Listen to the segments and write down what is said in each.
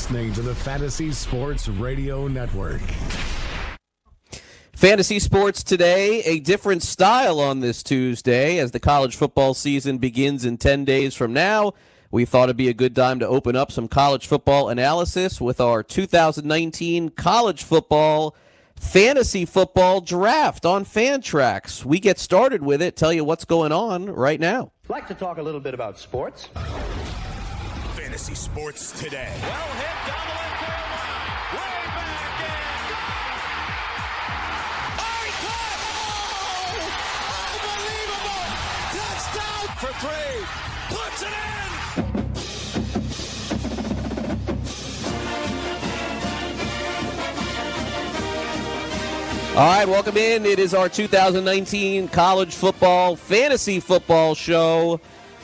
You're listening to the Fantasy Sports Radio Network. Fantasy sports today, a different style on this Tuesday as the college football season begins in 10 days from now. We thought it'd be a good time to open up some college football analysis with our 2019 college football fantasy football draft on Fantrax. We get started with it, tell you what's going on right now. I'd like to talk a little bit about sports. Fantasy Sports Today. Well hit down the left field line. Way back in. Oh, he caught! Oh, unbelievable! Touchdown for three. Puts it in. All right, welcome in. It is our 2019 college football fantasy football show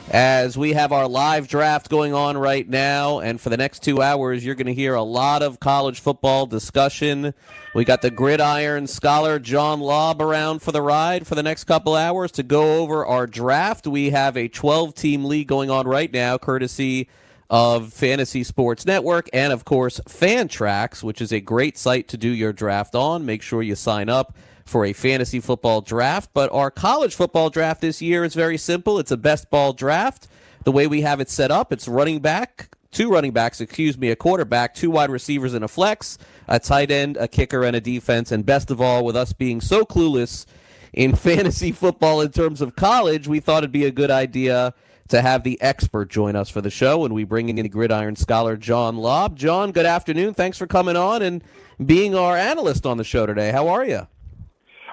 as we have our live draft going on right now. And for the next two hours, you're going to hear a lot of college football discussion. We got the gridiron scholar John Laub around for the ride for the next couple hours to go over our draft. We have a 12 team league going on right now, courtesy of Fantasy Sports Network and, of course, Fantrax, which is a great site to do your draft on. Make sure you sign up for a fantasy football draft. But our college football draft this year is very simple it's a best ball draft. The way we have it set up, it's running back, two running backs, excuse me, a quarterback, two wide receivers, and a flex, a tight end, a kicker, and a defense. And best of all, with us being so clueless in fantasy football in terms of college, we thought it'd be a good idea to have the expert join us for the show, and we bring in the gridiron scholar John Laub. John, good afternoon. Thanks for coming on and being our analyst on the show today. How are you?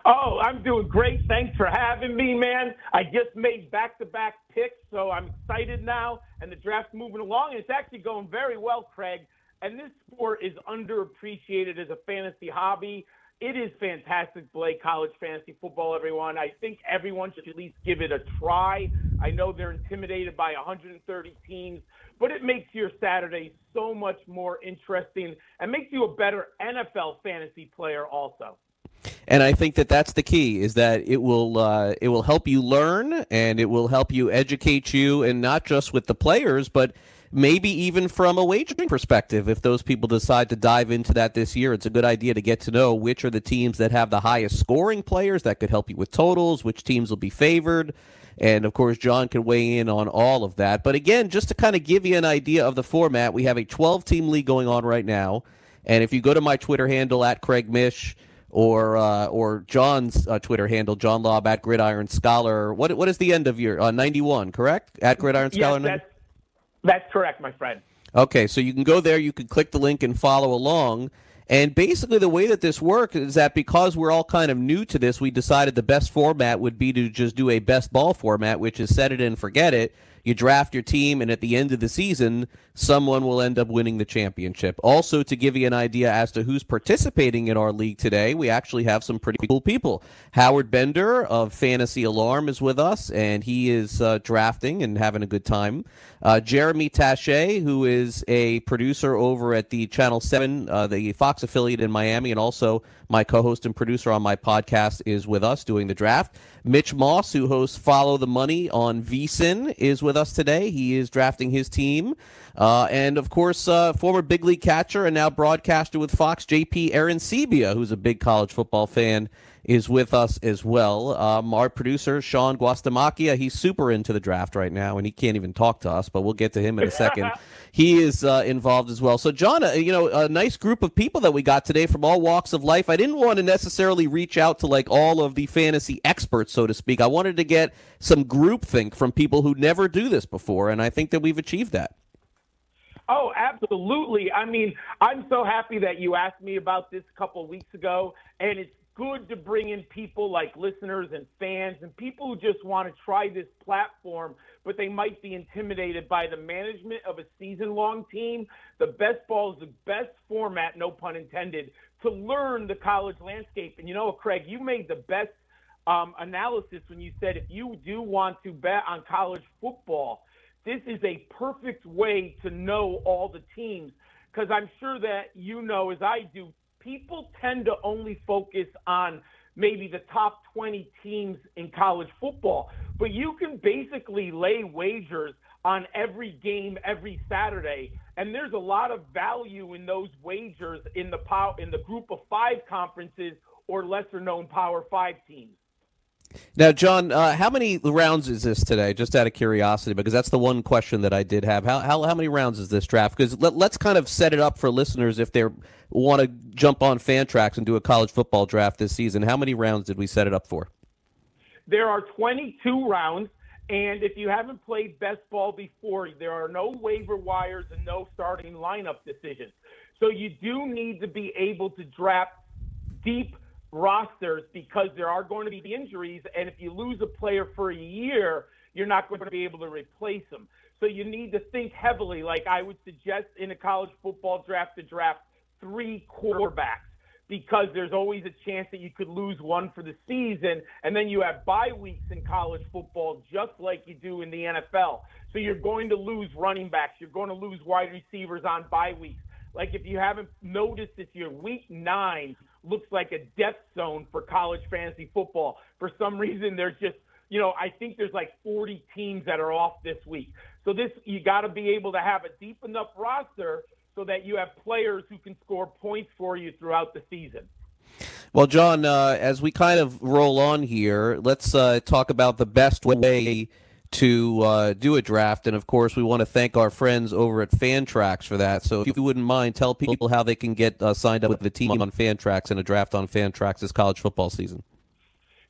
Oh, I'm doing great. Thanks for having me, man. I just made back-to-back picks, so I'm excited now, and the draft's moving along, and it's actually going very well, Craig. And this sport is underappreciated as a fantasy hobby. It is fantastic Blake college fantasy football, everyone. I think everyone should at least give it a try. I know they're intimidated by 130 teams, but it makes your Saturday so much more interesting and makes you a better NFL fantasy player also. And I think that that's the key is that it will uh, it will help you learn and it will help you educate you and not just with the players but maybe even from a wagering perspective if those people decide to dive into that this year it's a good idea to get to know which are the teams that have the highest scoring players that could help you with totals which teams will be favored and of course John can weigh in on all of that but again just to kind of give you an idea of the format we have a 12 team league going on right now and if you go to my Twitter handle at Craig Mish or uh, or John's uh, Twitter handle, John Laub at Gridiron Scholar. What what is the end of your uh, ninety one? Correct at Gridiron Scholar. Yes, that's, correct, my friend. Okay, so you can go there. You can click the link and follow along. And basically, the way that this works is that because we're all kind of new to this, we decided the best format would be to just do a best ball format, which is set it and forget it. You draft your team, and at the end of the season, someone will end up winning the championship. Also, to give you an idea as to who's participating in our league today, we actually have some pretty cool people. Howard Bender of Fantasy Alarm is with us, and he is uh, drafting and having a good time. Uh, Jeremy Taché, who is a producer over at the Channel 7, uh, the Fox affiliate in Miami, and also my co host and producer on my podcast, is with us doing the draft. Mitch Moss, who hosts Follow the Money on VSIN, is with us today. He is drafting his team. Uh, and of course, uh, former big league catcher and now broadcaster with Fox, JP Arencibia, who's a big college football fan, is with us as well. Um, our producer, Sean Guastamacchia, he's super into the draft right now, and he can't even talk to us, but we'll get to him in a second. he is uh, involved as well. So, John, uh, you know, a nice group of people that we got today from all walks of life. I didn't want to necessarily reach out to like all of the fantasy experts, so to speak. I wanted to get some groupthink from people who never do this before, and I think that we've achieved that. Oh, absolutely. I mean, I'm so happy that you asked me about this a couple of weeks ago, and it's good to bring in people like listeners and fans and people who just want to try this platform, but they might be intimidated by the management of a season long team. The best ball is the best format, no pun intended, to learn the college landscape. And you know, Craig, you made the best um, analysis when you said if you do want to bet on college football, this is a perfect way to know all the teams. Because I'm sure that you know, as I do, people tend to only focus on maybe the top 20 teams in college football, but you can basically lay wagers on every game every Saturday, and there's a lot of value in those wagers in the pow- in the group of five conferences or lesser known Power Five teams. Now, John, uh, how many rounds is this today? Just out of curiosity, because that's the one question that I did have. How how, how many rounds is this draft? Because let, us kind of set it up for listeners if they want to jump on Fantrax and do a college football draft this season. How many rounds did we set it up for? There are 22 rounds, and if you haven't played best ball before, there are no waiver wires and no starting lineup decisions. So you do need to be able to draft deep rosters because there are going to be injuries. And if you lose a player for a year, you're not going to be able to replace them. So you need to think heavily. Like I would suggest in a college football draft to draft three quarterbacks because there's always a chance that you could lose one for the season. And then you have bye weeks in college football, just like you do in the NFL. So you're going to lose running backs. You're going to lose wide receivers on bye weeks. Like if you haven't noticed this year, week nine looks like a death zone for college fantasy football. For some reason, there's just, you know, I think there's like 40 teams that are off this week. So this, you got to be able to have a deep enough roster so that you have players who can score points for you throughout the season. Well, John, uh, as we kind of roll on here, let's uh, talk about the best way to uh, do a draft. And of course, we want to thank our friends over at Fantrax for that. So if you wouldn't mind, tell people how they can get uh, signed up with the team on Fantrax and a draft on Fantrax this college football season.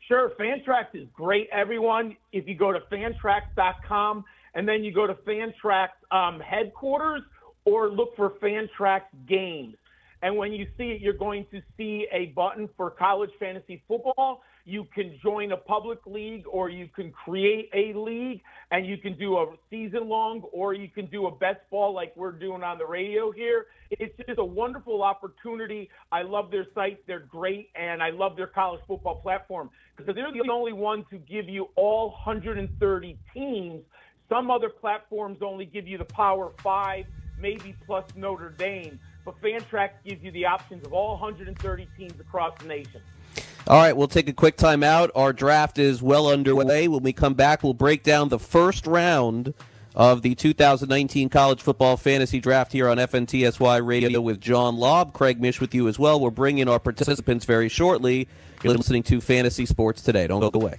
Sure. Fantrax is great, everyone. If you go to fantrax.com and then you go to Fantrax um, headquarters or look for Fantrax games. And when you see it, you're going to see a button for college fantasy football you can join a public league or you can create a league and you can do a season long or you can do a best ball like we're doing on the radio here. It's just a wonderful opportunity. I love their site. They're great. And I love their college football platform because they're the only ones who give you all 130 teams. Some other platforms only give you the power five, maybe plus Notre Dame. But Fantrax gives you the options of all 130 teams across the nation. All right, we'll take a quick time out. Our draft is well underway. When we come back, we'll break down the first round of the 2019 College Football Fantasy Draft here on FNTSY Radio with John Laub. Craig Mish with you as well. We're bringing our participants very shortly. You're listening to Fantasy Sports Today. Don't go away.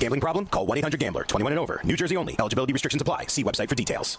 Gambling problem? Call 1-800-GAMBLER. 21 and over. New Jersey only. Eligibility restrictions apply. See website for details.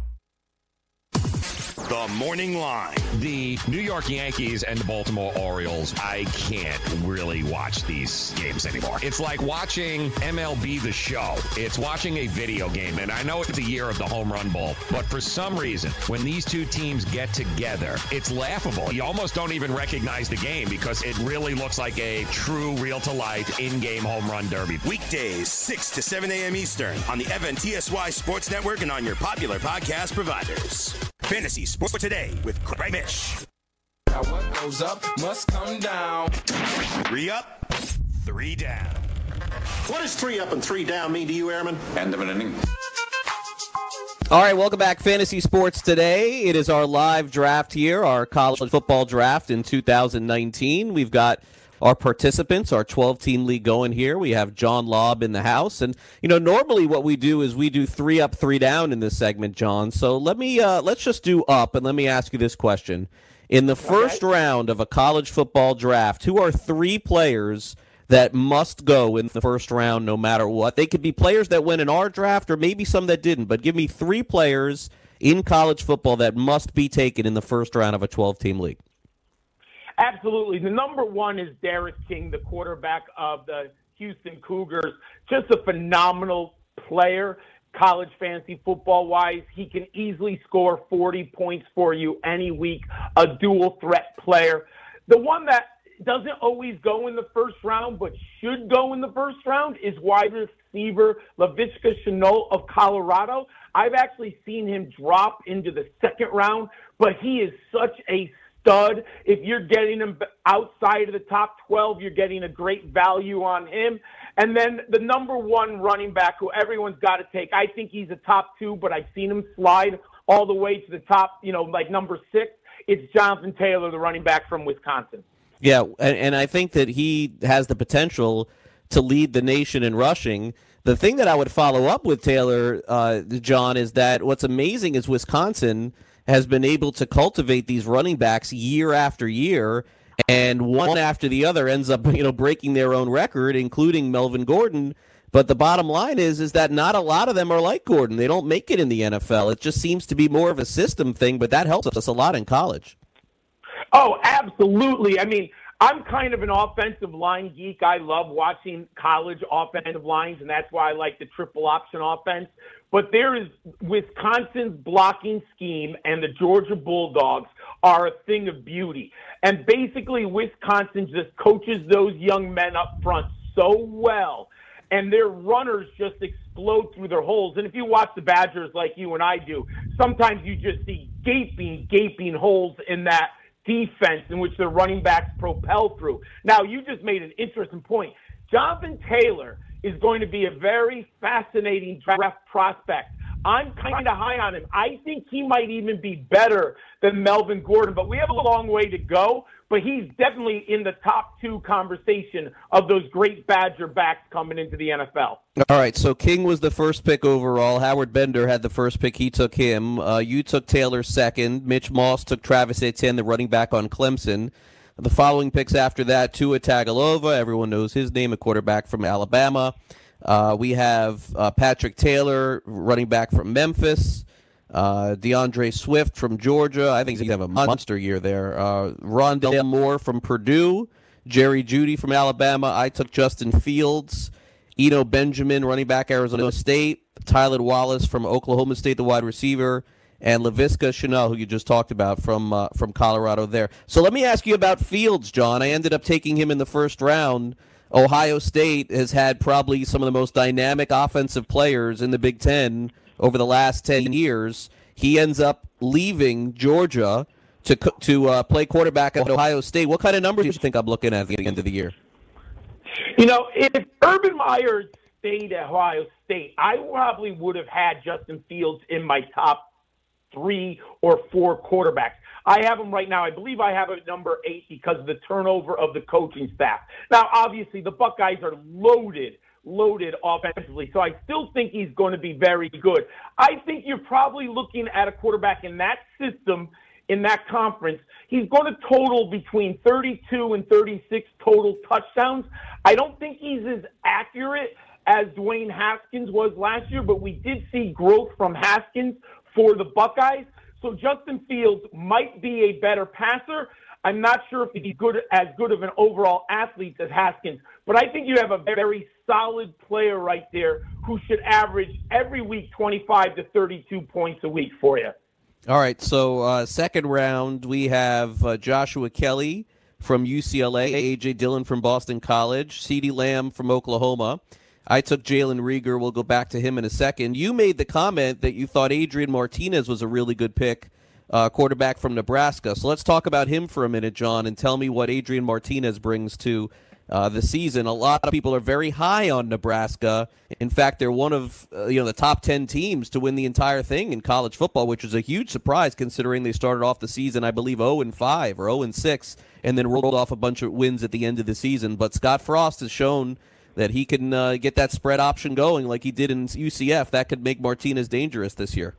The Morning Line. The New York Yankees and the Baltimore Orioles, I can't really watch these games anymore. It's like watching MLB The Show. It's watching a video game, and I know it's a year of the home run ball, but for some reason, when these two teams get together, it's laughable. You almost don't even recognize the game because it really looks like a true, real to life in game home run derby. Weekdays, 6 to 7 a.m. Eastern on the FNTSY Sports Network and on your popular podcast providers. Fantasy Sports Today with Craig Mish. Now what goes up must come down. Three up, three down. What does three up and three down mean to you, Airman? End of an inning. All right, welcome back, Fantasy Sports Today. It is our live draft here, our college football draft in 2019. We've got our participants, our 12 team league going here. We have John Laub in the house. And, you know, normally what we do is we do three up, three down in this segment, John. So let me, uh, let's just do up and let me ask you this question. In the first okay. round of a college football draft, who are three players that must go in the first round no matter what? They could be players that went in our draft or maybe some that didn't, but give me three players in college football that must be taken in the first round of a 12 team league. Absolutely. The number one is D'Eriq King, the quarterback of the Houston Cougars. Just a phenomenal player, college fantasy football wise. He can easily score 40 points for you any week, a dual threat player. The one that doesn't always go in the first round, but should go in the first round is wide receiver Laviska Shenault of Colorado. I've actually seen him drop into the second round, but he is such a stud. If you're getting him outside of the top 12, you're getting a great value on him. And then the number one running back who everyone's got to take, I think he's a top two, but I've seen him slide all the way to the top, you know, like number six. It's Jonathan Taylor, the running back from Wisconsin. Yeah, and, and I think that he has the potential to lead the nation in rushing. The thing that I would follow up with Taylor, uh, John, is that what's amazing is Wisconsin – has been able to cultivate these running backs year after year, and one after the other ends up you know breaking their own record, including Melvin Gordon. But the bottom line is is that not a lot of them are like Gordon. They don't make it in the NFL. It just seems to be more of a system thing, but that helps us a lot in college. Oh, absolutely. I mean, I'm kind of an offensive line geek. I love watching college offensive lines, and that's why I like the triple option offense. But there is Wisconsin's blocking scheme and the Georgia Bulldogs are a thing of beauty. And basically, Wisconsin just coaches those young men up front so well. And their runners just explode through their holes. And if you watch the Badgers like you and I do, sometimes you just see gaping, gaping holes in that defense in which their running backs propel through. Now, you just made an interesting point. Jonathan Taylor is going to be a very fascinating draft prospect. I'm kind of high on him. I think he might even be better than Melvin Gordon, but we have a long way to go. But he's definitely in the top two conversation of those great Badger backs coming into the NFL. All right, so King was the first pick overall. Howard Bender had the first pick. He took him. Uh, you took Taylor second. Mitch Moss took Travis Etienne, the running back on Clemson. The following picks after that, Tua Tagovailoa, everyone knows his name, a quarterback from Alabama. Uh, we have uh, Patrick Taylor, running back from Memphis. Uh, D'Andre Swift from Georgia. I think he's going to have a monster year there. Uh, Rondale Moore from Purdue. Jerry Jeudy from Alabama. I took Justin Fields. Eno Benjamin, running back, Arizona State. Tylan Wallace from Oklahoma State, the wide receiver. And Laviska Shenault, who you just talked about from uh, from Colorado there. So let me ask you about Fields, John. I ended up taking him in the first round. Ohio State has had probably some of the most dynamic offensive players in the Big Ten over the last 10 years. He ends up leaving Georgia to to uh, play quarterback at Ohio State. What kind of numbers do you think I'm looking at at the end of the year? You know, if Urban Meyer stayed at Ohio State, I probably would have had Justin Fields in my top three or four quarterbacks. I have him right now. I believe I have at number eight because of the turnover of the coaching staff. Now, obviously, the Buckeyes are loaded, loaded offensively, so I still think he's going to be very good. I think you're probably looking at a quarterback in that system, in that conference. He's going to total between 32 and 36 total touchdowns. I don't think he's as accurate as Dwayne Haskins was last year, but we did see growth from Haskins for the Buckeyes. So Justin Fields might be a better passer. I'm not sure if he's good as good of an overall athlete as Haskins, but I think you have a very solid player right there who should average every week 25 to 32 points a week for you. All right, so uh, second round we have uh, Joshua Kelly from UCLA, AJ Dillon from Boston College, CeeDee Lamb from Oklahoma. I took Jalen Reagor. We'll go back to him in a second. You made the comment that you thought Adrian Martinez was a really good pick, uh, quarterback from Nebraska. So let's talk about him for a minute, John, and tell me what Adrian Martinez brings to uh, the season. A lot of people are very high on Nebraska. In fact, they're one of uh, you know the top ten teams to win the entire thing in college football, which is a huge surprise considering they started off the season, I believe, zero and five or zero and six, and then rolled off a bunch of wins at the end of the season. But Scott Frost has shown that he can uh, get that spread option going like he did in UCF. That could make Martinez dangerous this year.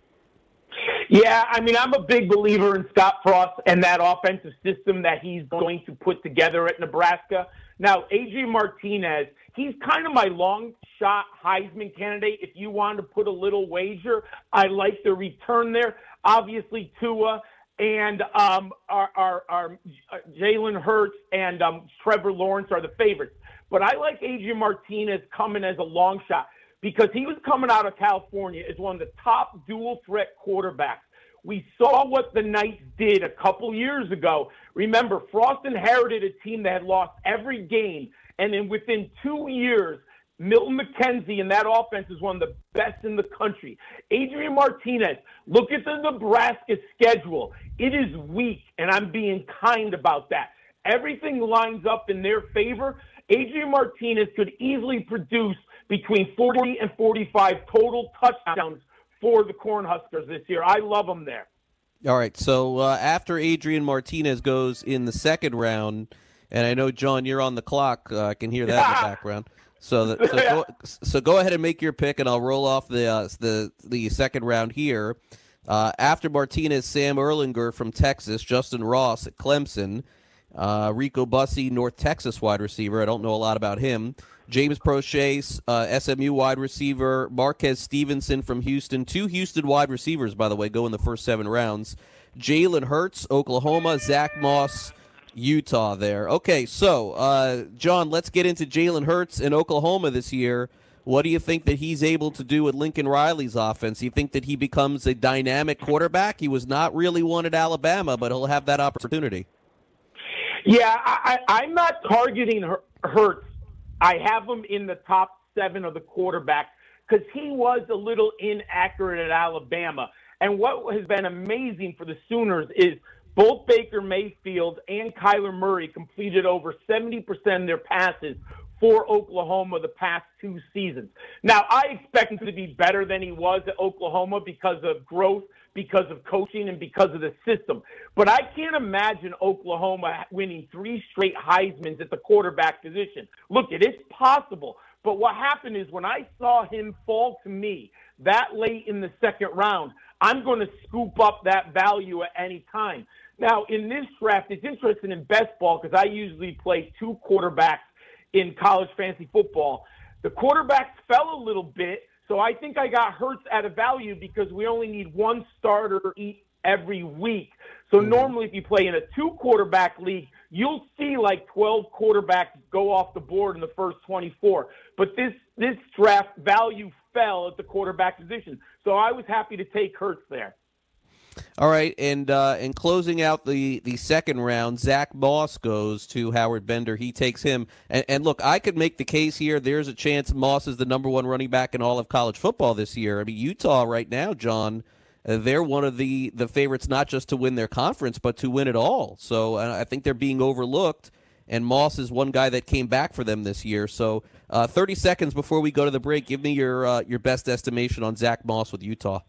Yeah, I mean, I'm a big believer in Scott Frost and that offensive system that he's going to put together at Nebraska. Now, Adrian Martinez, he's kind of my long shot Heisman candidate. If you want to put a little wager, I like the return there. Obviously, Tua and um, our, our, our uh, Jalen Hurts and um, Trevor Lawrence are the favorites. But I like Adrian Martinez coming as a long shot because he was coming out of California as one of the top dual threat quarterbacks. We saw what the Knights did a couple years ago. Remember, Frost inherited a team that had lost every game, and then within two years, Milton McKenzie and that offense is one of the best in the country. Adrian Martinez, look at the Nebraska schedule. It is weak, and I'm being kind about that. Everything lines up in their favor. Adrian Martinez could easily produce between 40 and 45 total touchdowns for the Cornhuskers this year. I love him there. All right. So uh, after Adrian Martinez goes in the second round, and I know John, you're on the clock. Uh, I can hear that in the background. So, the, so, go, so go ahead and make your pick, and I'll roll off the uh, the the second round here. Uh, after Martinez, Sam Ehlinger from Texas, Justyn Ross at Clemson, uh, Rico Bussey, North Texas wide receiver. I don't know a lot about him. James Proche, uh, SMU wide receiver. Marquez Stevenson from Houston. Two Houston wide receivers, by the way, go in the first seven rounds. Jalen Hurts, Oklahoma. Zach Moss, Utah there. Okay, so, uh, John, let's get into Jalen Hurts in Oklahoma this year. What do you think that he's able to do with Lincoln Riley's offense? You think that he becomes a dynamic quarterback? He was not really one at Alabama, but he'll have that opportunity. Yeah, I, I'm not targeting Hurts. I have him in the top seven of the quarterbacks because he was a little inaccurate at Alabama. And what has been amazing for the Sooners is both Baker Mayfield and Kyler Murray completed over 70% of their passes for Oklahoma the past two seasons. Now, I expect him to be better than he was at Oklahoma because of growth because of coaching and because of the system. But I can't imagine Oklahoma winning three straight Heisman's at the quarterback position. Look, it is possible. But what happened is when I saw him fall to me that late in the second round, I'm going to scoop up that value at any time. Now, in this draft, it's interesting in best ball because I usually play two quarterbacks in college fantasy football. The quarterbacks fell a little bit so I think I got Hurts at a value because we only need one starter every week. So mm-hmm. normally, if you play in a two quarterback league, you'll see like 12 quarterbacks go off the board in the first 24. But this this draft value fell at the quarterback position. So I was happy to take Hurts there. All right, and uh, in closing out the, the second round, Zach Moss goes to Howard Bender. He takes him, and, and look, I could make the case here. There's a chance Moss is the number one running back in all of college football this year. I mean, Utah right now, John, uh, they're one of the the favorites not just to win their conference, but to win it all. So uh, I think they're being overlooked. And Moss is one guy that came back for them this year. So, uh, 30 seconds before we go to the break, give me your uh, your best estimation on Zach Moss with Utah.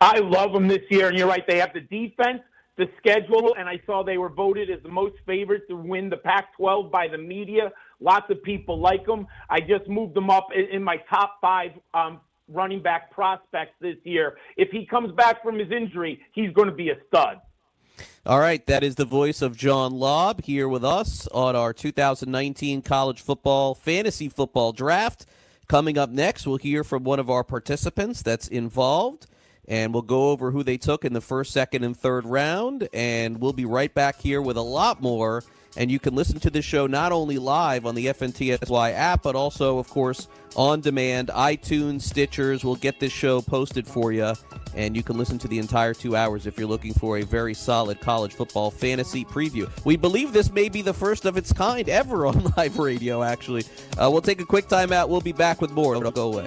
I love them this year, and you're right. They have the defense, the schedule, and I saw they were voted as the most favorite to win the Pac-12 by the media. Lots of people like them. I just moved them up in, in my top five um, running back prospects this year. If he comes back from his injury, he's going to be a stud. All right, that is the voice of John Laub here with us on our 2019 college football fantasy football draft. Coming up next, we'll hear from one of our participants that's involved and we'll go over who they took in the first, second, and third round. And we'll be right back here with a lot more. And you can listen to this show not only live on the FNTSY app, but also, of course, on demand, iTunes, Stitchers. We'll get this show posted for you, and you can listen to the entire two hours if you're looking for a very solid college football fantasy preview. We believe this may be the first of its kind ever on live radio, actually. Uh, we'll take a quick time out. We'll be back with more. Don't go away.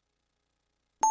ん?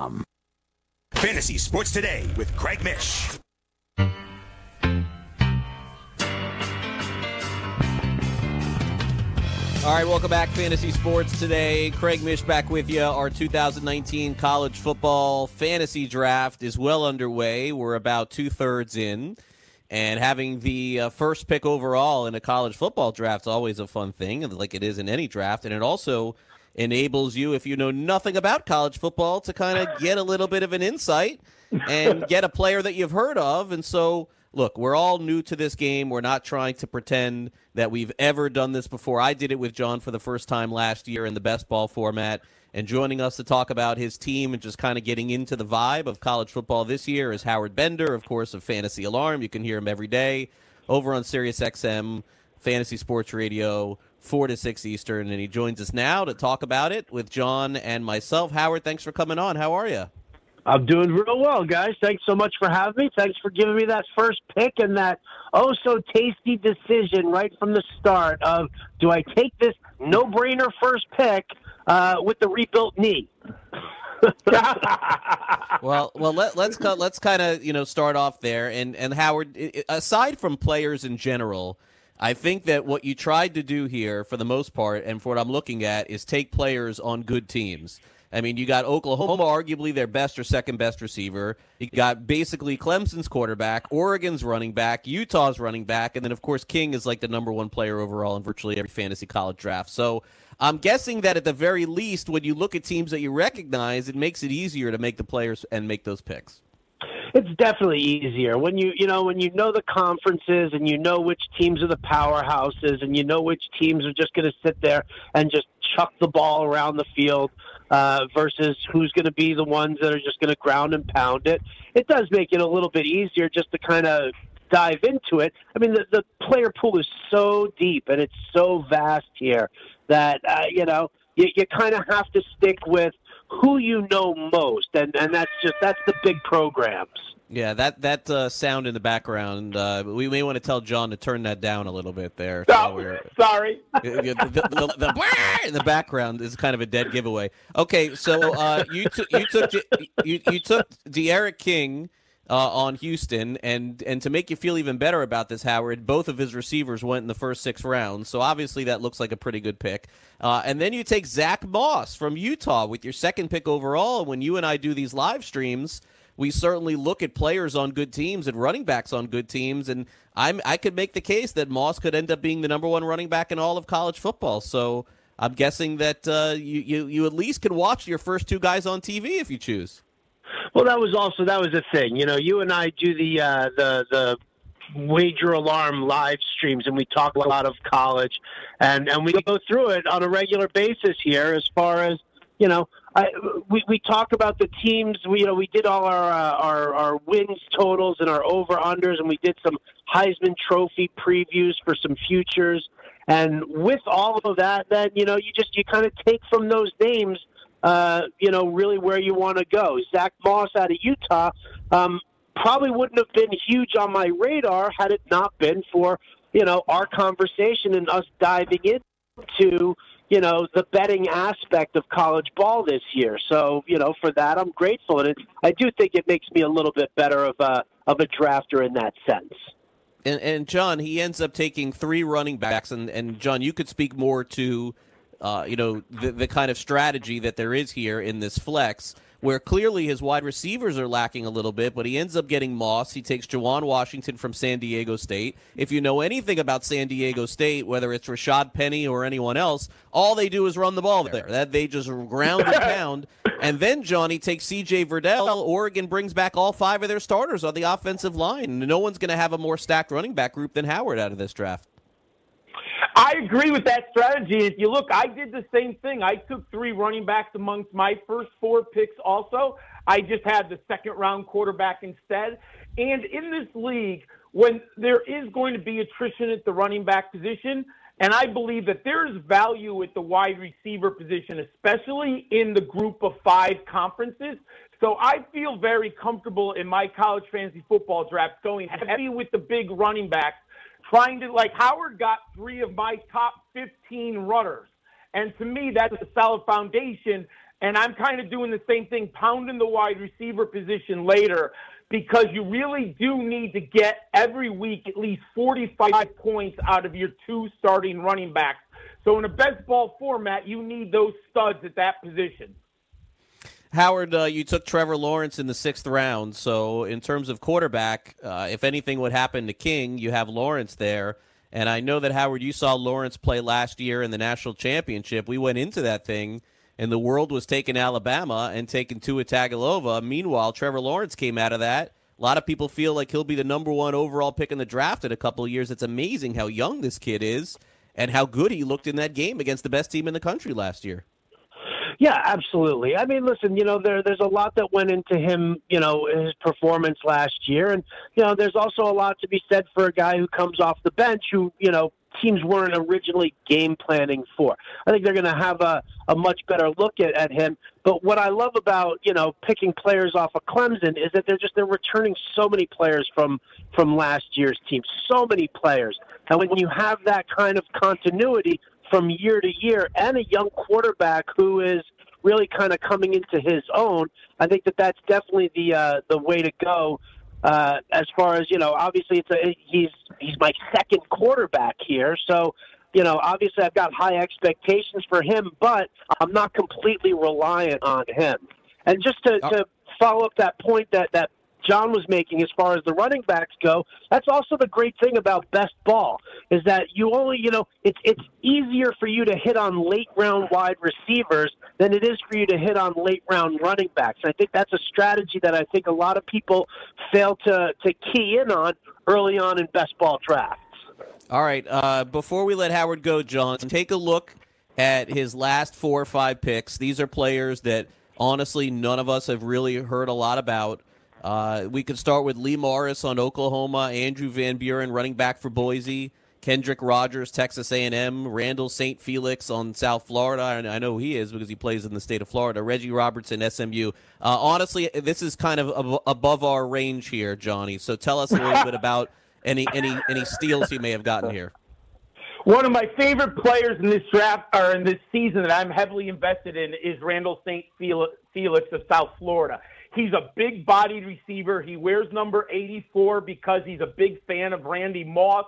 Fantasy Sports Today with Craig Mish. All right, welcome back, Fantasy Sports today. Craig Mish back with you. Our 2019 college football fantasy draft is well underway. We're about two thirds in, and having the uh, first pick overall in a college football draft is always a fun thing, like it is in any draft. And it also enables you, if you know nothing about college football, to kind of get a little bit of an insight and get a player that you've heard of. And so, look, we're all new to this game. We're not trying to pretend that we've ever done this before. I did it with John for the first time last year in the best ball format. And joining us to talk about his team and just kind of getting into the vibe of college football this year is Howard Bender, of course, of Fantasy Alarm. You can hear him every day over on Sirius XM, Fantasy Sports Radio, 4 to 6 Eastern. And he joins us now to talk about it with John and myself. Howard, thanks for coming on. How are you? I'm doing real well, guys. Thanks so much for having me. Thanks for giving me that first pick and that oh so tasty decision right from the start of do I take this no brainer first pick uh, with the rebuilt knee? well, well, let, let's let's kind of you know start off there, and and Howard, aside from players in general, I think that what you tried to do here, for the most part, and for what I'm looking at, is take players on good teams. I mean, you got Oklahoma, arguably their best or second best receiver. You got basically Clemson's quarterback, Oregon's running back, Utah's running back, and then of course King is like the number one player overall in virtually every fantasy college draft. So I'm guessing that at the very least, when you look at teams that you recognize, it makes it easier to make the players and make those picks. It's definitely easier when you you know when you know the conferences and you know which teams are the powerhouses and you know which teams are just going to sit there and just chuck the ball around the field uh, versus who's going to be the ones that are just going to ground and pound it. It does make it a little bit easier just to kind of dive into it. I mean, the, the player pool is so deep and it's so vast here that uh, you know you, you kind of have to stick with who you know most, and and that's just that's the big programs. Yeah, that that uh, sound in the background, uh, we may want to tell John to turn that down a little bit there. So sorry. the, the, the, the, in the background is kind of a dead giveaway. Okay, so uh, you took you took you, you took King uh, on Houston, and and to make you feel even better about this, Howard, both of his receivers went in the first six rounds, so obviously that looks like a pretty good pick. Uh, and then you take Zach Moss from Utah with your second pick overall. When you and I do these live streams, we certainly look at players on good teams and running backs on good teams, and I'm I could make the case that Moss could end up being the number one running back in all of college football. So. I'm guessing that uh, you, you you at least can watch your first two guys on TV if you choose. Well, that was also that was a thing. You know, you and I do the uh, the the wager alarm live streams and we talk a lot of college and and we go through it on a regular basis here as far as you know I, we we talk about the teams we you know we did all our uh, our our wins totals and our over unders and we did some Heisman trophy previews for some futures and with all of that then you know you just you kind of take from those names uh, you know, really where you want to go. Zach Moss out of Utah um, probably wouldn't have been huge on my radar had it not been for, you know, our conversation and us diving into, you know, the betting aspect of college ball this year. So, you know, for that, I'm grateful. And it, I do think it makes me a little bit better of a, of a drafter in that sense. And, and John, he ends up taking three running backs. And, and John, you could speak more to uh, you know, the, the kind of strategy that there is here in this flex, where clearly his wide receivers are lacking a little bit, but he ends up getting Moss. He takes Juwan Washington from San Diego State. If you know anything about San Diego State, whether it's Rashaad Penny or anyone else, all they do is run the ball there. That they just ground and pound. And then Johnny takes C.J. Verdell. Oregon brings back all five of their starters on the offensive line. No one's going to have a more stacked running back group than Howard out of this draft. I agree with that strategy. If you look, I did the same thing. I took three running backs amongst my first four picks also. I just had the second round quarterback instead. And in this league, when there is going to be attrition at the running back position, and I believe that there's value at the wide receiver position, especially in the group of five conferences. So I feel very comfortable in my college fantasy football draft going heavy with the big running backs trying to like Howard got three of my top 15 runners. And to me, that's a solid foundation. And I'm kind of doing the same thing, pounding the wide receiver position later because you really do need to get every week at least 45 points out of your two starting running backs. So in a best ball format, you need those studs at that position. Howard, uh, you took Trevor Lawrence in the sixth round. So, in terms of quarterback, uh, if anything would happen to King, you have Lawrence there. And I know that Howard, you saw Lawrence play last year in the national championship. We went into that thing, and the world was taking Alabama and taking Tua Tagovailoa. Meanwhile, Trevor Lawrence came out of that. A lot of people feel like he'll be the number one overall pick in the draft in a couple of years. It's amazing how young this kid is and how good he looked in that game against the best team in the country last year. Yeah, absolutely. I mean, listen, you know, there there's a lot that went into him, you know, his performance last year, and you know, there's also a lot to be said for a guy who comes off the bench who, you know, teams weren't originally game planning for. I think they're going to have a, a much better look at, at him. But what I love about you know picking players off of Clemson is that they're just they're returning so many players from from last year's team, so many players, and when you have that kind of continuity from year to year, and a young quarterback who is really kind of coming into his own, I think that that's definitely the uh, the way to go. Uh, as far as you know, obviously it's a, he's he's my second quarterback here, so you know obviously I've got high expectations for him, but I'm not completely reliant on him. And just to, to follow up that point that that John was making as far as the running backs go, that's also the great thing about best ball is that you only, you know, it's it's easier for you to hit on late round wide receivers than it is for you to hit on late round running backs. I think that's a strategy that I think a lot of people fail to to key in on early on in best ball drafts. All right, uh, before we let Howard go, John, take a look at his last four or five picks. These are players that honestly none of us have really heard a lot about. Uh, we could start with Lee Morris on Oklahoma, Andrew Van Buren, running back for Boise, Kendrick Rogers, Texas A&M, Randall St. Felix on South Florida. I know he is because he plays in the state of Florida. Reggie Roberson, SMU. Uh, honestly, this is kind of above our range here, Johnny. So tell us a little bit about any any any steals he may have gotten here. One of my favorite players in this draft or in this season that I'm heavily invested in is Randall St. Felix of South Florida. He's a big bodied receiver. He wears number 84 because he's a big fan of Randy Moss.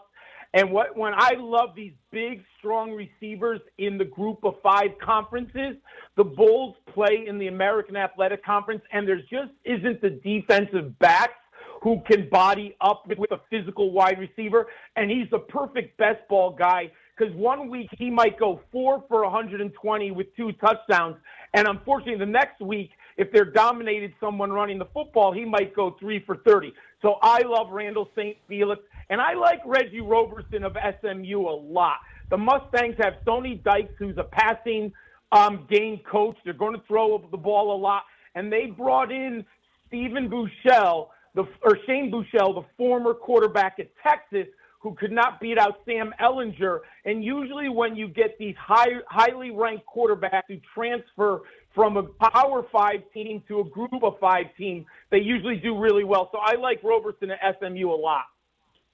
And what when I love these big, strong receivers in the group of five conferences, the Bulls play in the American Athletic Conference, and there just isn't the defensive backs who can body up with a physical wide receiver. And he's the perfect best ball guy because one week he might go four for 120 with two touchdowns. And unfortunately, the next week if they're dominated someone running the football, he might go three for 30. So I love Randall St. Felix, and I like Reggie Roberson of SMU a lot. The Mustangs have Sonny Dykes, who's a passing um, game coach. They're going to throw the ball a lot, and they brought in Stephen Buechele, the or Shane Buechele, the former quarterback at Texas, who could not beat out Sam Ehlinger. And usually, when you get these high, highly ranked quarterbacks who transfer from a Power Five team to a Group of Five team, they usually do really well. So I like Roberson at SMU a lot.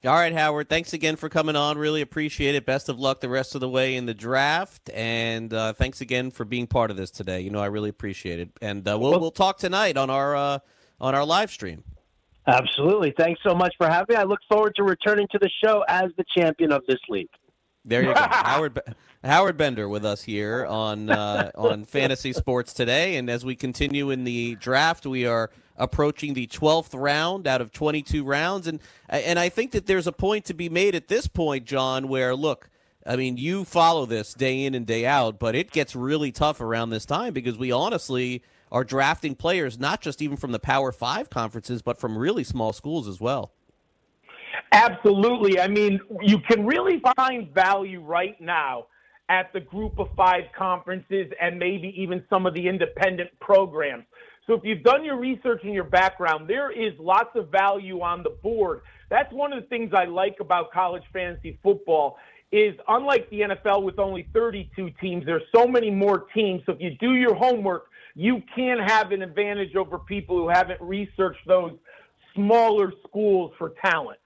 All right, Howard. Thanks again for coming on. Really appreciate it. Best of luck the rest of the way in the draft, and uh, thanks again for being part of this today. You know, I really appreciate it. And uh, we'll we'll talk tonight on our uh, on our live stream. Absolutely. Thanks so much for having me. I look forward to returning to the show as the champion of this league. There you go, Howard. Howard Bender with us here on uh, on Fantasy Sports today, and as we continue in the draft, we are approaching the twelfth round out of twenty two rounds, and and I think that there's a point to be made at this point, John, where look. I mean, you follow this day in and day out, but it gets really tough around this time because we honestly are drafting players not just even from the Power Five conferences, but from really small schools as well. Absolutely. I mean, you can really find value right now at the group of five conferences and maybe even some of the independent programs. So if you've done your research and your background, there is lots of value on the board. That's one of the things I like about college fantasy football is unlike the NFL with only 32 teams, there's so many more teams. So if you do your homework, you can have an advantage over people who haven't researched those smaller schools for talent.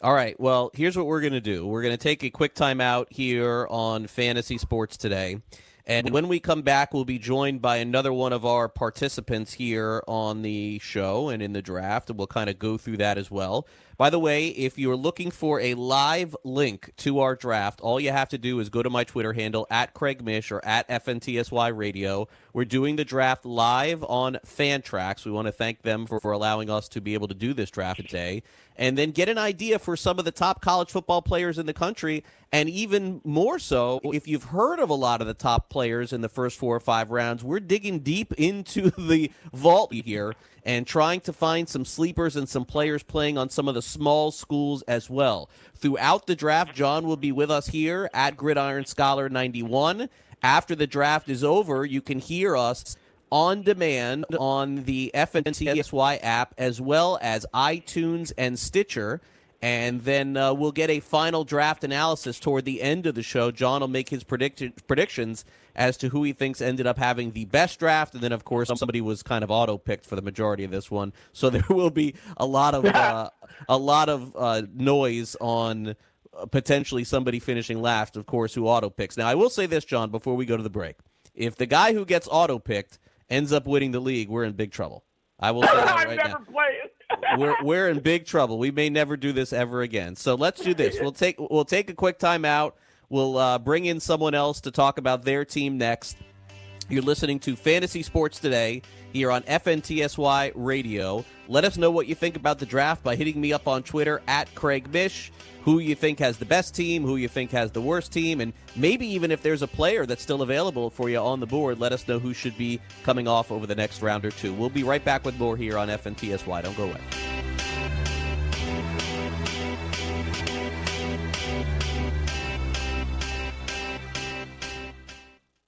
All right. Well, here's what we're going to do. We're going to take a quick time out here on Fantasy Sports today. And when we come back, we'll be joined by another one of our participants here on the show and in the draft, and we'll kind of go through that as well. By the way, if you're looking for a live link to our draft, all you have to do is go to my Twitter handle at Craig Mish or at FNTSY Radio. We're doing the draft live on Fantrax. We want to thank them for, for allowing us to be able to do this draft today and then get an idea for some of the top college football players in the country. And even more so, if you've heard of a lot of the top players in the first four or five rounds, we're digging deep into the vault here and trying to find some sleepers and some players playing on some of the small schools as well. Throughout the draft, John will be with us here at Gridiron Scholar 91. After the draft is over, you can hear us on demand on the FNTSY app as well as iTunes and Stitcher. And then uh, we'll get a final draft analysis toward the end of the show. John will make his predict- predictions as to who he thinks ended up having the best draft. And then, of course, somebody was kind of auto picked for the majority of this one. So there will be a lot of uh, a lot of uh, noise on uh, potentially somebody finishing last, of course, who auto picks. Now, I will say this, John, before we go to the break: if the guy who gets auto picked ends up winning the league, we're in big trouble. I will say that right now. We're we're in big trouble. We may never do this ever again. So let's do this. We'll take we'll take a quick time out. We'll uh, bring in someone else to talk about their team next. You're listening to Fantasy Sports Today here on FNTSY Radio. Let us know what you think about the draft by hitting me up on Twitter at Craig Mish who you think has the best team, who you think has the worst team, and maybe even if there's a player that's still available for you on the board, let us know who should be coming off over the next round or two. We'll be right back with more here on FNTSY. Don't go away.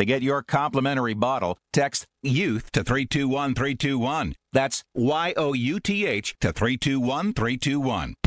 To get your complimentary bottle, text YOUTH to 321321. That's Y O U T H to 321321.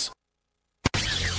Thanks.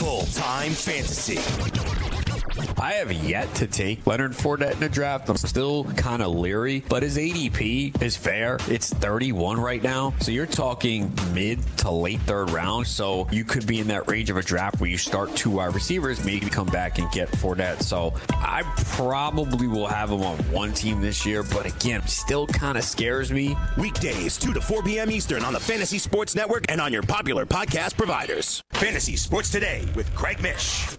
Full time fantasy. I have yet to take Leonard Fournette in a draft. I'm still kind of leery, but his ADP is fair. It's 31 right now. So you're talking mid to late third round. So you could be in that range of a draft where you start two wide receivers, maybe come back and get Fournette. So I probably will have him on one team this year, but again, still kind of scares me. Weekdays, 2 to 4 p.m. Eastern on the Fantasy Sports Network and on your popular podcast providers. Fantasy Sports Today with Craig Mish.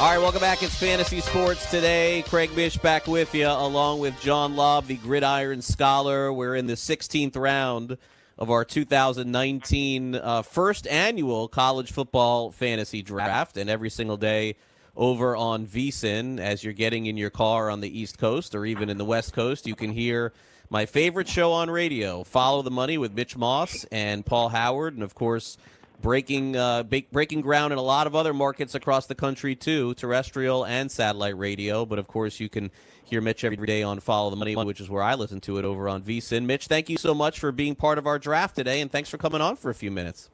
All right, welcome back. It's Fantasy Sports today. Craig Mish back with you, along with John Laub, the Gridiron Scholar. We're in the 16th round of our 2019 uh, first annual college football fantasy draft, and every single day over on VSIN, as you're getting in your car on the East Coast or even in the West Coast, you can hear my favorite show on radio, Follow the Money with Mitch Moss and Paul Howard, and of course breaking uh, breaking ground in a lot of other markets across the country too, terrestrial and satellite radio. But of course, you can hear Mitch every day on Follow the Money, which is where I listen to it over on VSIN. Mitch, thank you so much for being part of our draft today, and thanks for coming on for a few minutes.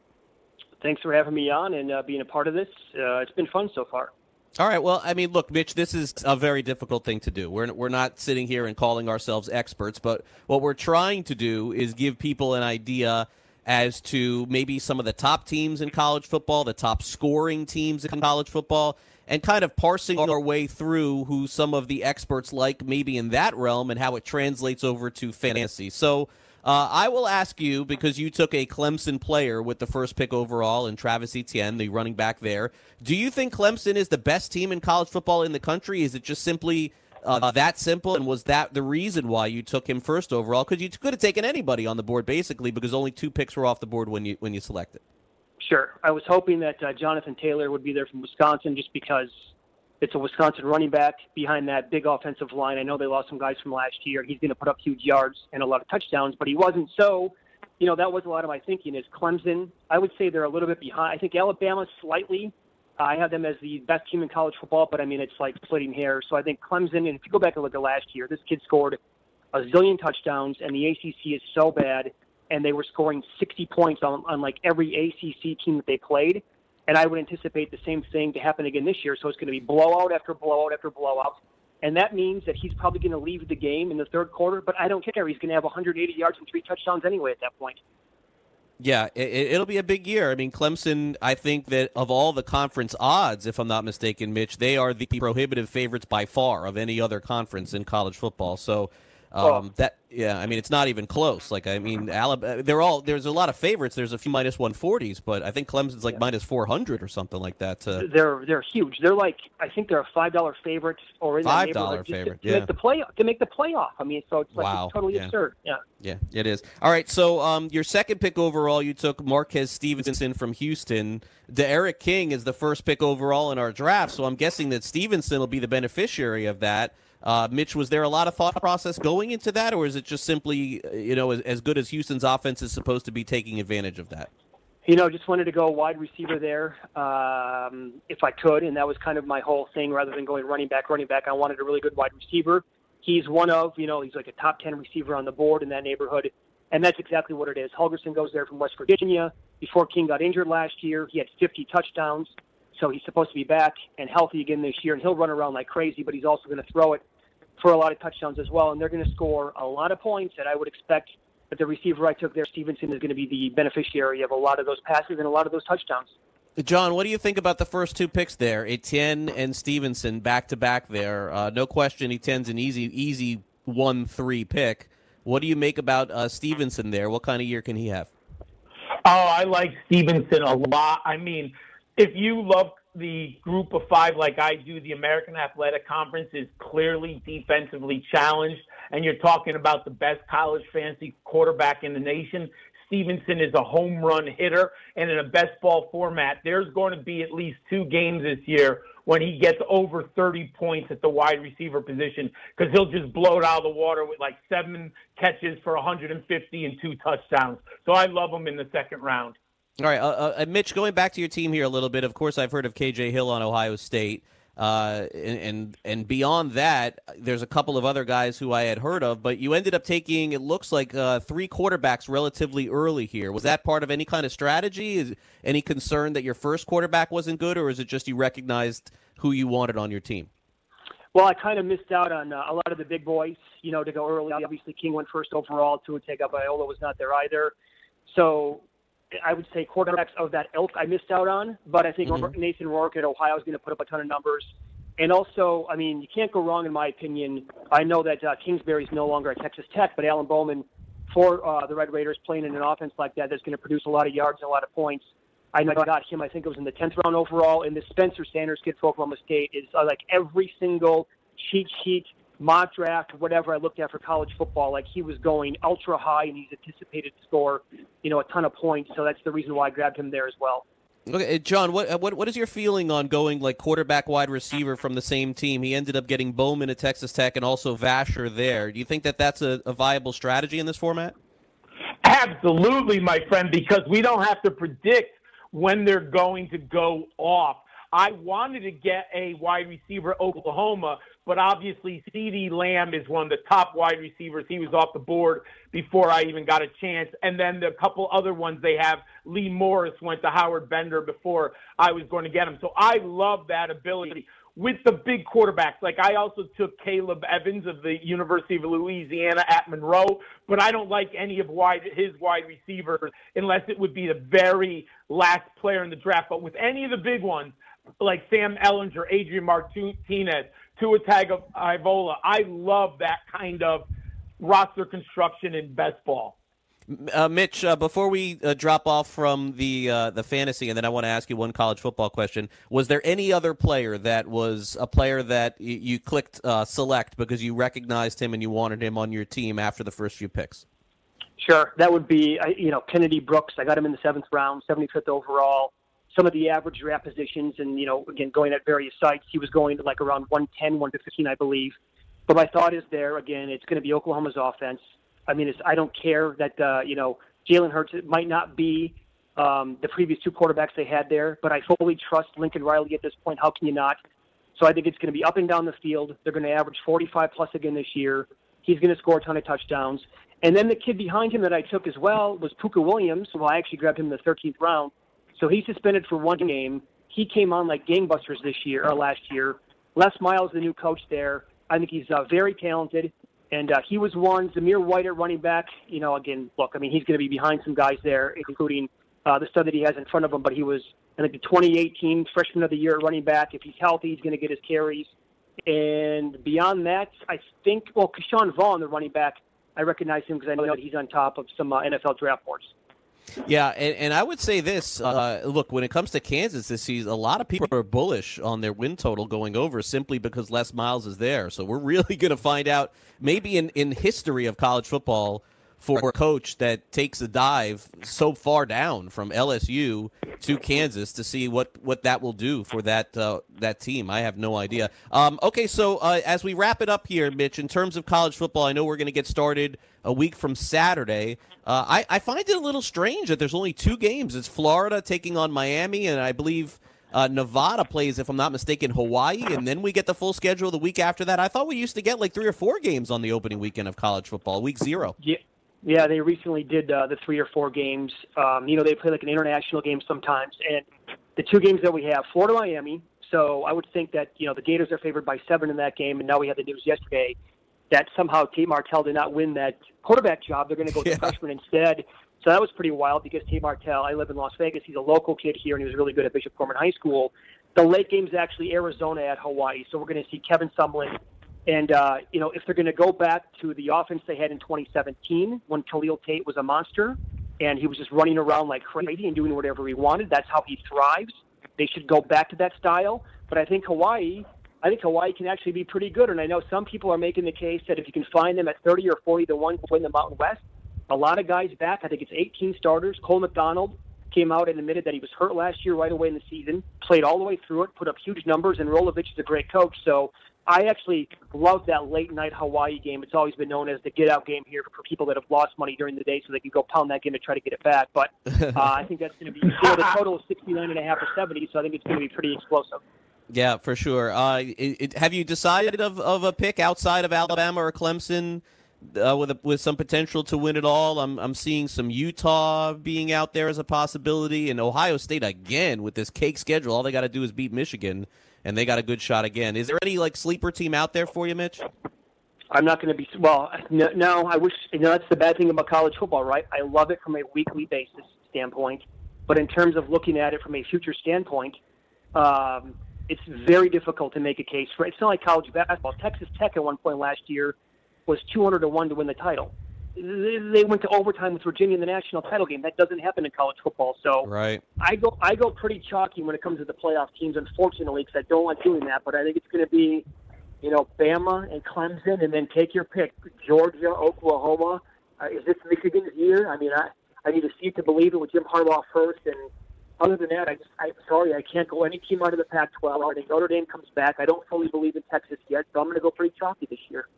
Thanks for having me on and uh, being a part of this. Uh, it's been fun so far. All right. Well, I mean, look, Mitch, this is a very difficult thing to do. We're, we're not sitting here and calling ourselves experts, but what we're trying to do is give people an idea as to maybe some of the top teams in college football, the top scoring teams in college football, and kind of parsing our way through who some of the experts like maybe in that realm and how it translates over to fantasy. So uh, I will ask you because you took a Clemson player with the first pick overall and Travis Etienne, the running back there. Do you think Clemson is the best team in college football in the country? Is it just simply uh, that simple? And was that the reason why you took him first overall? Because you could have taken anybody on the board basically, because only two picks were off the board when you when you selected. Sure, I was hoping that uh, Jonathan Taylor would be there from Wisconsin, just because it's a Wisconsin running back behind that big offensive line. I know they lost some guys from last year. He's going to put up huge yards and a lot of touchdowns, but he wasn't so. You know, that was a lot of my thinking. Is Clemson? I would say they're a little bit behind. I think Alabama slightly I have them as the best team in college football, but I mean, it's like splitting hairs. So I think Clemson, and if you go back and look at last year, this kid scored a zillion touchdowns, and the ACC is so bad, and they were scoring 60 points on, on like every ACC team that they played. And I would anticipate the same thing to happen again this year. So it's going to be blowout after blowout after blowout. And that means that he's probably going to leave the game in the third quarter, but I don't care. He's going to have 180 yards and three touchdowns anyway at that point. Yeah, it, will be a big year. I mean, Clemson, I think that of all the conference odds, if I'm not mistaken, Mitch, they are the prohibitive favorites by far of any other conference in college football. So um, oh. That yeah, I mean it's not even close. Like I mean, Alabama, they're all there's a lot of favorites. There's a few minus one forties, but I think Clemson's like yeah. minus four hundred or something like that. To... They're they're huge. They're like I think they're a five dollar favorite or in five dollar favorite to, to yeah. make the play to make the playoff. I mean, so it's like wow. it's totally yeah. absurd. Yeah, yeah, it is. All right, so um, your second pick overall, you took Marquez Stevenson from Houston. D'Eriq King is the first pick overall in our draft, so I'm guessing that Stevenson will be the beneficiary of that. Uh, Mitch, was there a lot of thought process going into that, or is it just simply, you know, as, as good as Houston's offense is supposed to be taking advantage of that? You know, just wanted to go wide receiver there um, if I could, and that was kind of my whole thing. Rather than going running back, running back, I wanted a really good wide receiver. He's one of, you know, he's like a top ten receiver on the board in that neighborhood, and that's exactly what it is. Holgorsen goes there from West Virginia. Before King got injured last year, he had 50 touchdowns, so he's supposed to be back and healthy again this year, and he'll run around like crazy. But he's also going to throw it for a lot of touchdowns as well, and they're going to score a lot of points. And I would expect that the receiver I took there, Stevenson, is going to be the beneficiary of a lot of those passes and a lot of those touchdowns. John, what do you think about the first two picks there, Etienne and Stevenson, back to back there? Uh, no question, Etienne's an easy, easy one three pick. What do you make about uh, Stevenson there? What kind of year can he have? Oh, I like Stevenson a lot. I mean, if you love the group of five like I do, the American Athletic Conference is clearly defensively challenged, and you're talking about the best college fantasy quarterback in the nation. Stevenson is a home run hitter, and in a best ball format, there's going to be at least two games this year when he gets over 30 points at the wide receiver position because he'll just blow it out of the water with like seven catches for 150 and two touchdowns. So I love him in the second round. All right, uh, uh, Mitch. Going back to your team here a little bit. Of course, I've heard of KJ Hill on Ohio State, uh, and, and, and beyond that, there's a couple of other guys who I had heard of. But you ended up taking it looks like uh, three quarterbacks relatively early here. Was that part of any kind of strategy? Is any concern that your first quarterback wasn't good, or is it just you recognized who you wanted on your team? Well, I kind of missed out on uh, a lot of the big boys, you know, to go early. Obviously, King went first overall. Tua Tagovailoa was not there either. So I would say quarterbacks of that ilk I missed out on, but I think mm-hmm. Nathan Rourke at Ohio is going to put up a ton of numbers. And also, I mean, you can't go wrong in my opinion. I know that uh, Kingsbury is no longer at Texas Tech, but Alan Bowman for uh, the Red Raiders playing in an offense like that that's going to produce a lot of yards and a lot of points. I know I got him. I think it was in the tenth round overall. And the Spencer Sanders kid for Oklahoma State is uh, like every single cheat sheet, mock draft, whatever I looked at for college football. Like he was going ultra high, and he's anticipated to score, you know, a ton of points. So that's the reason why I grabbed him there as well. Okay, uh, John, what uh, what what is your feeling on going like quarterback, wide receiver from the same team? He ended up getting Bowman at Texas Tech and also Vasher there. Do you think that that's a, a viable strategy in this format? Absolutely, my friend, because we don't have to predict when they're going to go off. I wanted to get a wide receiver Oklahoma, but obviously CeeDee Lamb is one of the top wide receivers. He was off the board before I even got a chance. And then the couple other ones they have, Lee Morris went to Howard Bender before I was going to get him. So I love that ability with the big quarterbacks. Like I also took Caleb Evans of the University of Louisiana at Monroe, but I don't like any of wide his wide receivers unless it would be the very last player in the draft. But with any of the big ones, like Sam Ehlinger, Adrian Martinez, Tua Tagovailoa, I love that kind of roster construction in best ball. Uh, Mitch, uh, before we uh, drop off from the uh, the fantasy, and then I want to ask you one college football question: Was there any other player that was a player that y- you clicked uh, select because you recognized him and you wanted him on your team after the first few picks? Sure, that would be you know Kennedy Brooks. I got him in the seventh round, 75th overall. Some of the average draft positions, and you know, again, going at various sites, he was going to like around 110, 115, I believe. But my thought is there again, it's going to be Oklahoma's offense. I mean, it's, I don't care that uh, you know Jalen Hurts might not be um, the previous two quarterbacks they had there, but I fully trust Lincoln Riley at this point. How can you not? So I think it's going to be up and down the field. They're going to average 45 plus again this year. He's going to score a ton of touchdowns. And then the kid behind him that I took as well was Pooka Williams. Well, I actually grabbed him in the 13th round. So he's suspended for one game. He came on like gangbusters this year or last year. Les Miles, the new coach there. I think he's uh, very talented. And uh, he was one. Zamir White at running back. You know, again, look, I mean, he's going to be behind some guys there, including uh, the stud that he has in front of him. But he was, I think, the 2018 freshman of the year at running back. If he's healthy, he's going to get his carries. And beyond that, I think, well, Ke'Shawn Vaughn, the running back, I recognize him because I know that he's on top of some uh, NFL draft boards. Yeah, and, and I would say this: uh, look, when it comes to Kansas this season, a lot of people are bullish on their win total going over simply because Les Miles is there. So we're really going to find out, maybe in in history of college football, for a coach that takes a dive so far down from LSU to Kansas to see what, what that will do for that uh, that team. I have no idea. Um, okay, so uh, as we wrap it up here, Mitch, in terms of college football, I know we're going to get started a week from Saturday. Uh, I, I find it a little strange that there's only two games. It's Florida taking on Miami, and I believe. Uh, Nevada plays, if I'm not mistaken, Hawaii, and then we get the full schedule the week after that. I thought we used to get like three or four games on the opening weekend of college football, week zero. Yeah, yeah, they recently did uh, the three or four games. Um, you know, they play like an international game sometimes, and the two games that we have, Florida, Miami. So I would think that you know the Gators are favored by seven in that game, and now we had the news yesterday that somehow Tate Martell did not win that quarterback job. They're going to go with yeah. freshman instead. So that was pretty wild because Tate Martell, I live in Las Vegas. He's a local kid here, and he was really good at Bishop Gorman High School. The late game is actually Arizona at Hawaii. So we're going to see Kevin Sumlin and, uh, you know, if they're going to go back to the offense they had in 2017 when Khalil Tate was a monster and he was just running around like crazy and doing whatever he wanted, that's how he thrives. They should go back to that style. But I think Hawaii, I think Hawaii can actually be pretty good. And I know some people are making the case that if you can find them at 30 or 40 to 1 to win the Mountain West, a lot of guys back. I think it's 18 starters. Cole McDonald came out and admitted that he was hurt last year right away in the season, played all the way through it, put up huge numbers, and Rolovich is a great coach. So I actually love that late night Hawaii game. It's always been known as the get out game here for people that have lost money during the day so they can go pound that game to try to get it back. But uh, I think that's going to be you know, the total is 69 and a half or 70, so I think it's going to be pretty explosive. Yeah, for sure. Uh, it, it, have you decided of, of a pick outside of Alabama or Clemson uh, with a, with some potential to win it all? I'm I'm seeing some Utah being out there as a possibility, and Ohio State again with this cake schedule. All they got to do is beat Michigan and they got a good shot again. Is there any like sleeper team out there for you, Mitch? I'm not going to be well. No, no, I wish know that's the bad thing about college football, right? I love it from a weekly basis standpoint, but in terms of looking at it from a future standpoint, um, it's very difficult to make a case for. It's not like college basketball. Texas Tech at one point last year was 200 to one to win the title. They went to overtime with Virginia in the national title game. That doesn't happen in college football. So right. I go I go pretty chalky when it comes to the playoff teams. Unfortunately, because I don't like doing that. But I think it's going to be, you know, Bama and Clemson, and then take your pick: Georgia, Oklahoma. Uh, is this Michigan's year? I mean, I I need to see it to believe it with Jim Harbaugh first. And other than that, I just I'm sorry I can't go any team out of the Pac-12. I think Notre Dame comes back. I don't fully believe in Texas yet, so I'm going to go pretty chalky this year.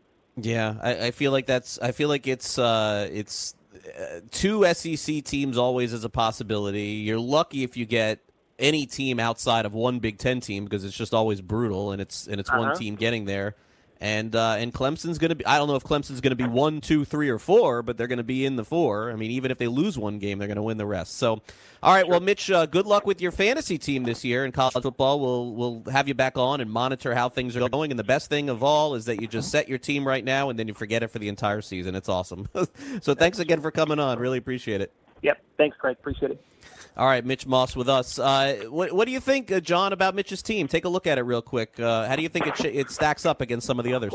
Yeah, I, I, feel like that's. I feel like it's uh, it's uh, two SEC teams always as a possibility. You're lucky if you get any team outside of one Big Ten team because it's just always brutal, and it's and it's uh-huh. one team getting there and uh, and Clemson's going to be. I don't know if Clemson's going to be one, two, three, or four, but they're going to be in the four. I mean, even if they lose one game, they're going to win the rest. So, all right. Well, Mitch, uh, good luck with your fantasy team this year in college football. We'll we'll have you back on and monitor how things are going. And the best thing of all is that you just set your team right now, and then you forget it for the entire season. It's awesome. so, thanks again for coming on. Really appreciate it. Yep. Thanks, Craig. Appreciate it. All right, Mitch Moss with us. Uh, what, what, do you think, uh, John, about Mitch's team? Take a look at it real quick. Uh, how do you think it, sh- it stacks up against some of the others?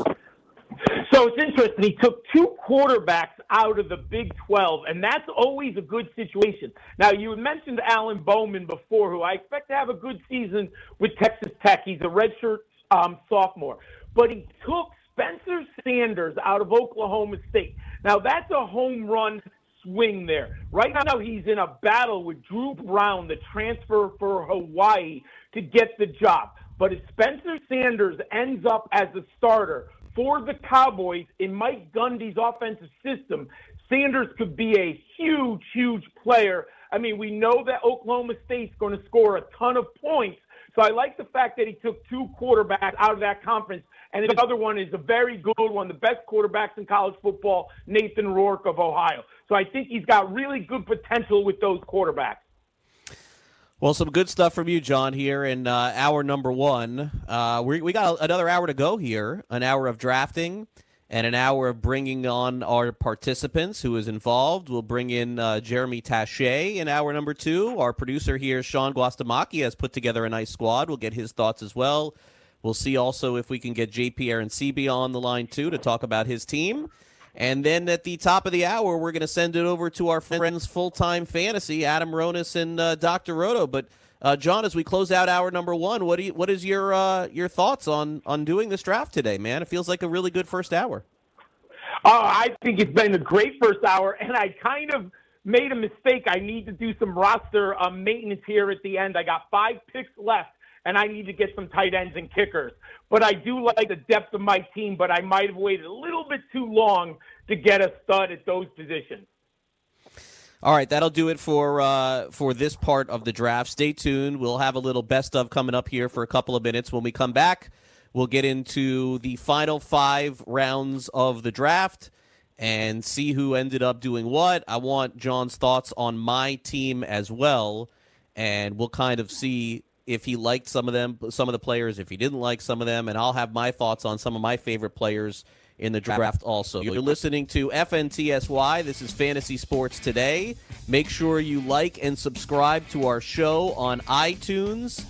So it's interesting. He took two quarterbacks out of the Big 12, and that's always a good situation. Now, you mentioned Alan Bowman before, who I expect to have a good season with Texas Tech. He's a redshirt um, sophomore. But he took Spencer Sanders out of Oklahoma State. Now, that's a home run swing there. Right now, he's in a battle with Dru Brown, the transfer for Hawaii, to get the job. But if Spencer Sanders ends up as a starter, for the Cowboys in Mike Gundy's offensive system, Sanders could be a huge, huge player. I mean, we know that Oklahoma State's going to score a ton of points. So I like the fact that he took two quarterbacks out of that conference. And the other one is a very good one, the best quarterbacks in college football, Nathan Rourke of Ohio. So I think he's got really good potential with those quarterbacks. Well, some good stuff from you, John, here in uh, hour number one. Uh, we, we got another hour to go here an hour of drafting and an hour of bringing on our participants who is involved. We'll bring in uh, Jeremy Taché in hour number two. Our producer here, Sean Guastamacchi, has put together a nice squad. We'll get his thoughts as well. We'll see also if we can get JP CB on the line, too, to talk about his team. And then at the top of the hour, we're going to send it over to our friends full time fantasy, Adam Ronis and uh, Dr. Roto. But uh, John, as we close out hour number one, what do you, what is your uh, your thoughts on on doing this draft today, man? It feels like a really good first hour. Oh, I think it's been a great first hour, and I kind of made a mistake. I need to do some roster um, maintenance here at the end. I got five picks left, and I need to get some tight ends and kickers. But I do like the depth of my team, but I might have waited a little bit too long to get a stud at those positions. All right, that'll do it for uh, for this part of the draft. Stay tuned. We'll have a little best of coming up here for a couple of minutes. When we come back, we'll get into the final five rounds of the draft and see who ended up doing what. I want John's thoughts on my team as well, and we'll kind of see if he liked some of them, some of the players, if he didn't like some of them, and I'll have my thoughts on some of my favorite players in the draft also. You're listening to FNTSY. This is Fantasy Sports Today. Make sure you like and subscribe to our show on iTunes.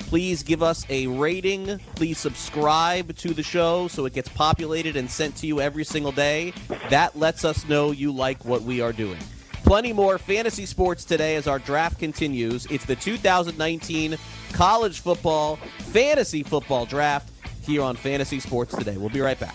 Please give us a rating. Please subscribe to the show so it gets populated and sent to you every single day. That lets us know you like what we are doing. Plenty more fantasy sports today as our draft continues. It's the 2019 college football, fantasy football draft here on Fantasy Sports Today. We'll be right back.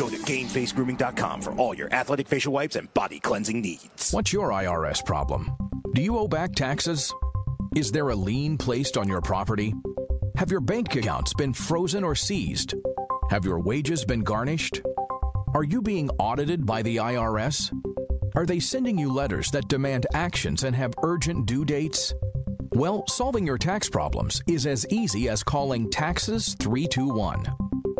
Go to GameFaceGrooming.com for all your athletic facial wipes and body cleansing needs. What's your IRS problem? Do you owe back taxes? Is there a lien placed on your property? Have your bank accounts been frozen or seized? Have your wages been garnished? Are you being audited by the IRS? Are they sending you letters that demand actions and have urgent due dates? Well, solving your tax problems is as easy as calling Taxes 321.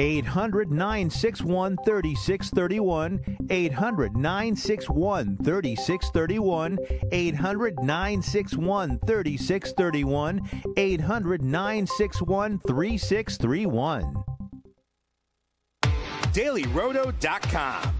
800 961 3631. 800 961 3631. 800 961 3631. 800 961 3631. DailyRoto.com.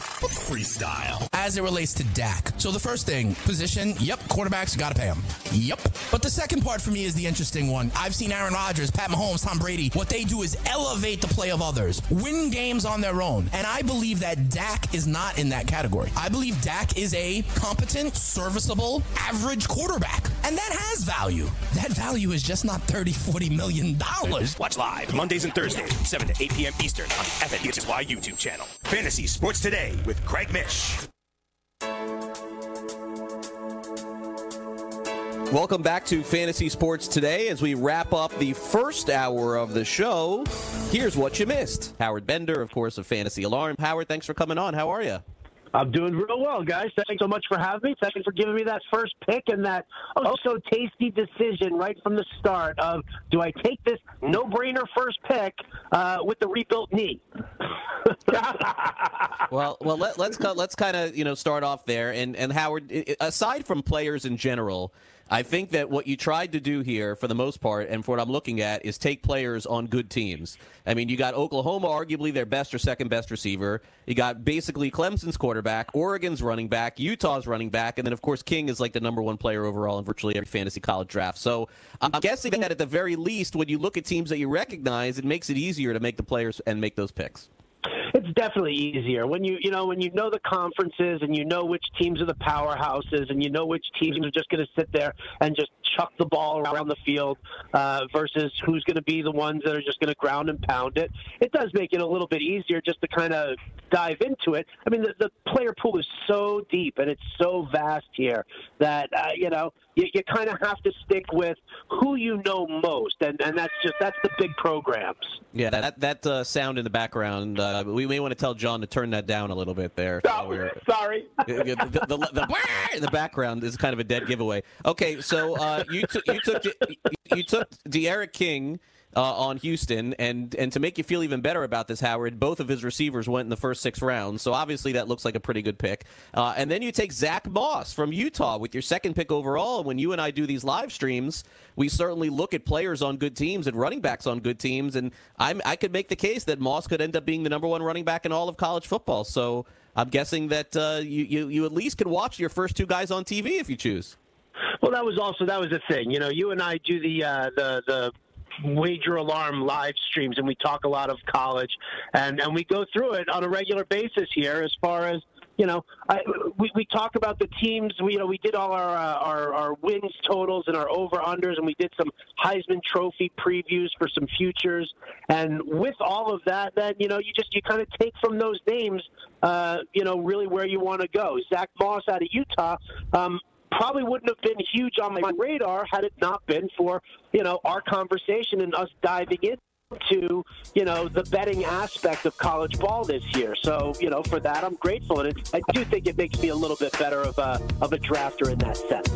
freestyle. As it relates to Dak. So the first thing, position, yep, quarterbacks, gotta pay him. Yep. But the second part for me is the interesting one. I've seen Aaron Rodgers, Pat Mahomes, Tom Brady. What they do is elevate the play of others, win games on their own. And I believe that Dak is not in that category. I believe Dak is a competent, serviceable, average quarterback. And that has value. That value is just not 30, 40 million dollars. Watch live Mondays and Thursdays from 7 to 8 p.m. Eastern on the FNTSY YouTube channel. Fantasy Sports Today with Craig Mish. Welcome back to Fantasy Sports Today as we wrap up the first hour of the show. Here's what you missed. Howard Bender, of course, of Fantasy Alarm. Howard, thanks for coming on. How are you? I'm doing real well, guys. Thanks so much for having me. Thank you for giving me that first pick and that oh so tasty decision right from the start of do I take this no brainer first pick uh, with the rebuilt knee? well, well, let, let's let's kind of you know start off there. And and Howard, aside from players in general, I think that what you tried to do here, for the most part, and for what I'm looking at, is take players on good teams. I mean, you got Oklahoma, arguably their best or second best receiver. You got basically Clemson's quarterback, Oregon's running back, Utah's running back, and then, of course, King is like the number one player overall in virtually every fantasy college draft. So I'm guessing that at the very least, when you look at teams that you recognize, it makes it easier to make the players and make those picks it's definitely easier. When you you know when you know the conferences and you know which teams are the powerhouses and you know which teams are just going to sit there and just chuck the ball around the field uh, versus who's going to be the ones that are just going to ground and pound it. It does make it a little bit easier just to kind of dive into it. I mean, the, the player pool is so deep and it's so vast here that uh, you know you, you kind of have to stick with who you know most, and, and that's just that's the big programs. Yeah, that that uh, sound in the background, uh, we may want to tell John to turn that down a little bit there. Oh, sorry. The, the, the, the, the, background is kind of a dead giveaway. Okay, so uh, you took you took you took D'Eriq King uh, on Houston, and and to make you feel even better about this, Howard, both of his receivers went in the first six rounds, so obviously that looks like a pretty good pick. Uh, and then you take Zach Moss from Utah with your second pick overall. And when you and I do these live streams, we certainly look at players on good teams and running backs on good teams, and I'm I could make the case that Moss could end up being the number one running back in all of college football. So I'm guessing that uh, you, you you at least can watch your first two guys on TV if you choose. Well, that was also that was the thing. You know, you and I do the uh, the the wager alarm live streams and we talk a lot of college and and we go through it on a regular basis here as far as you know, I, we, we talk about the teams. We, you know, we did all our, uh, our our wins totals and our over unders, and we did some Heisman Trophy previews for some futures. And with all of that, then you know, you just you kind of take from those names, uh, you know, really where you want to go. Zach Moss out of Utah. Um, probably wouldn't have been huge on my radar had it not been for you know our conversation and us diving into you know the betting aspect of college ball this year. So you know for that I'm grateful, and it, I do think it makes me a little bit better of a of a drafter in that sense.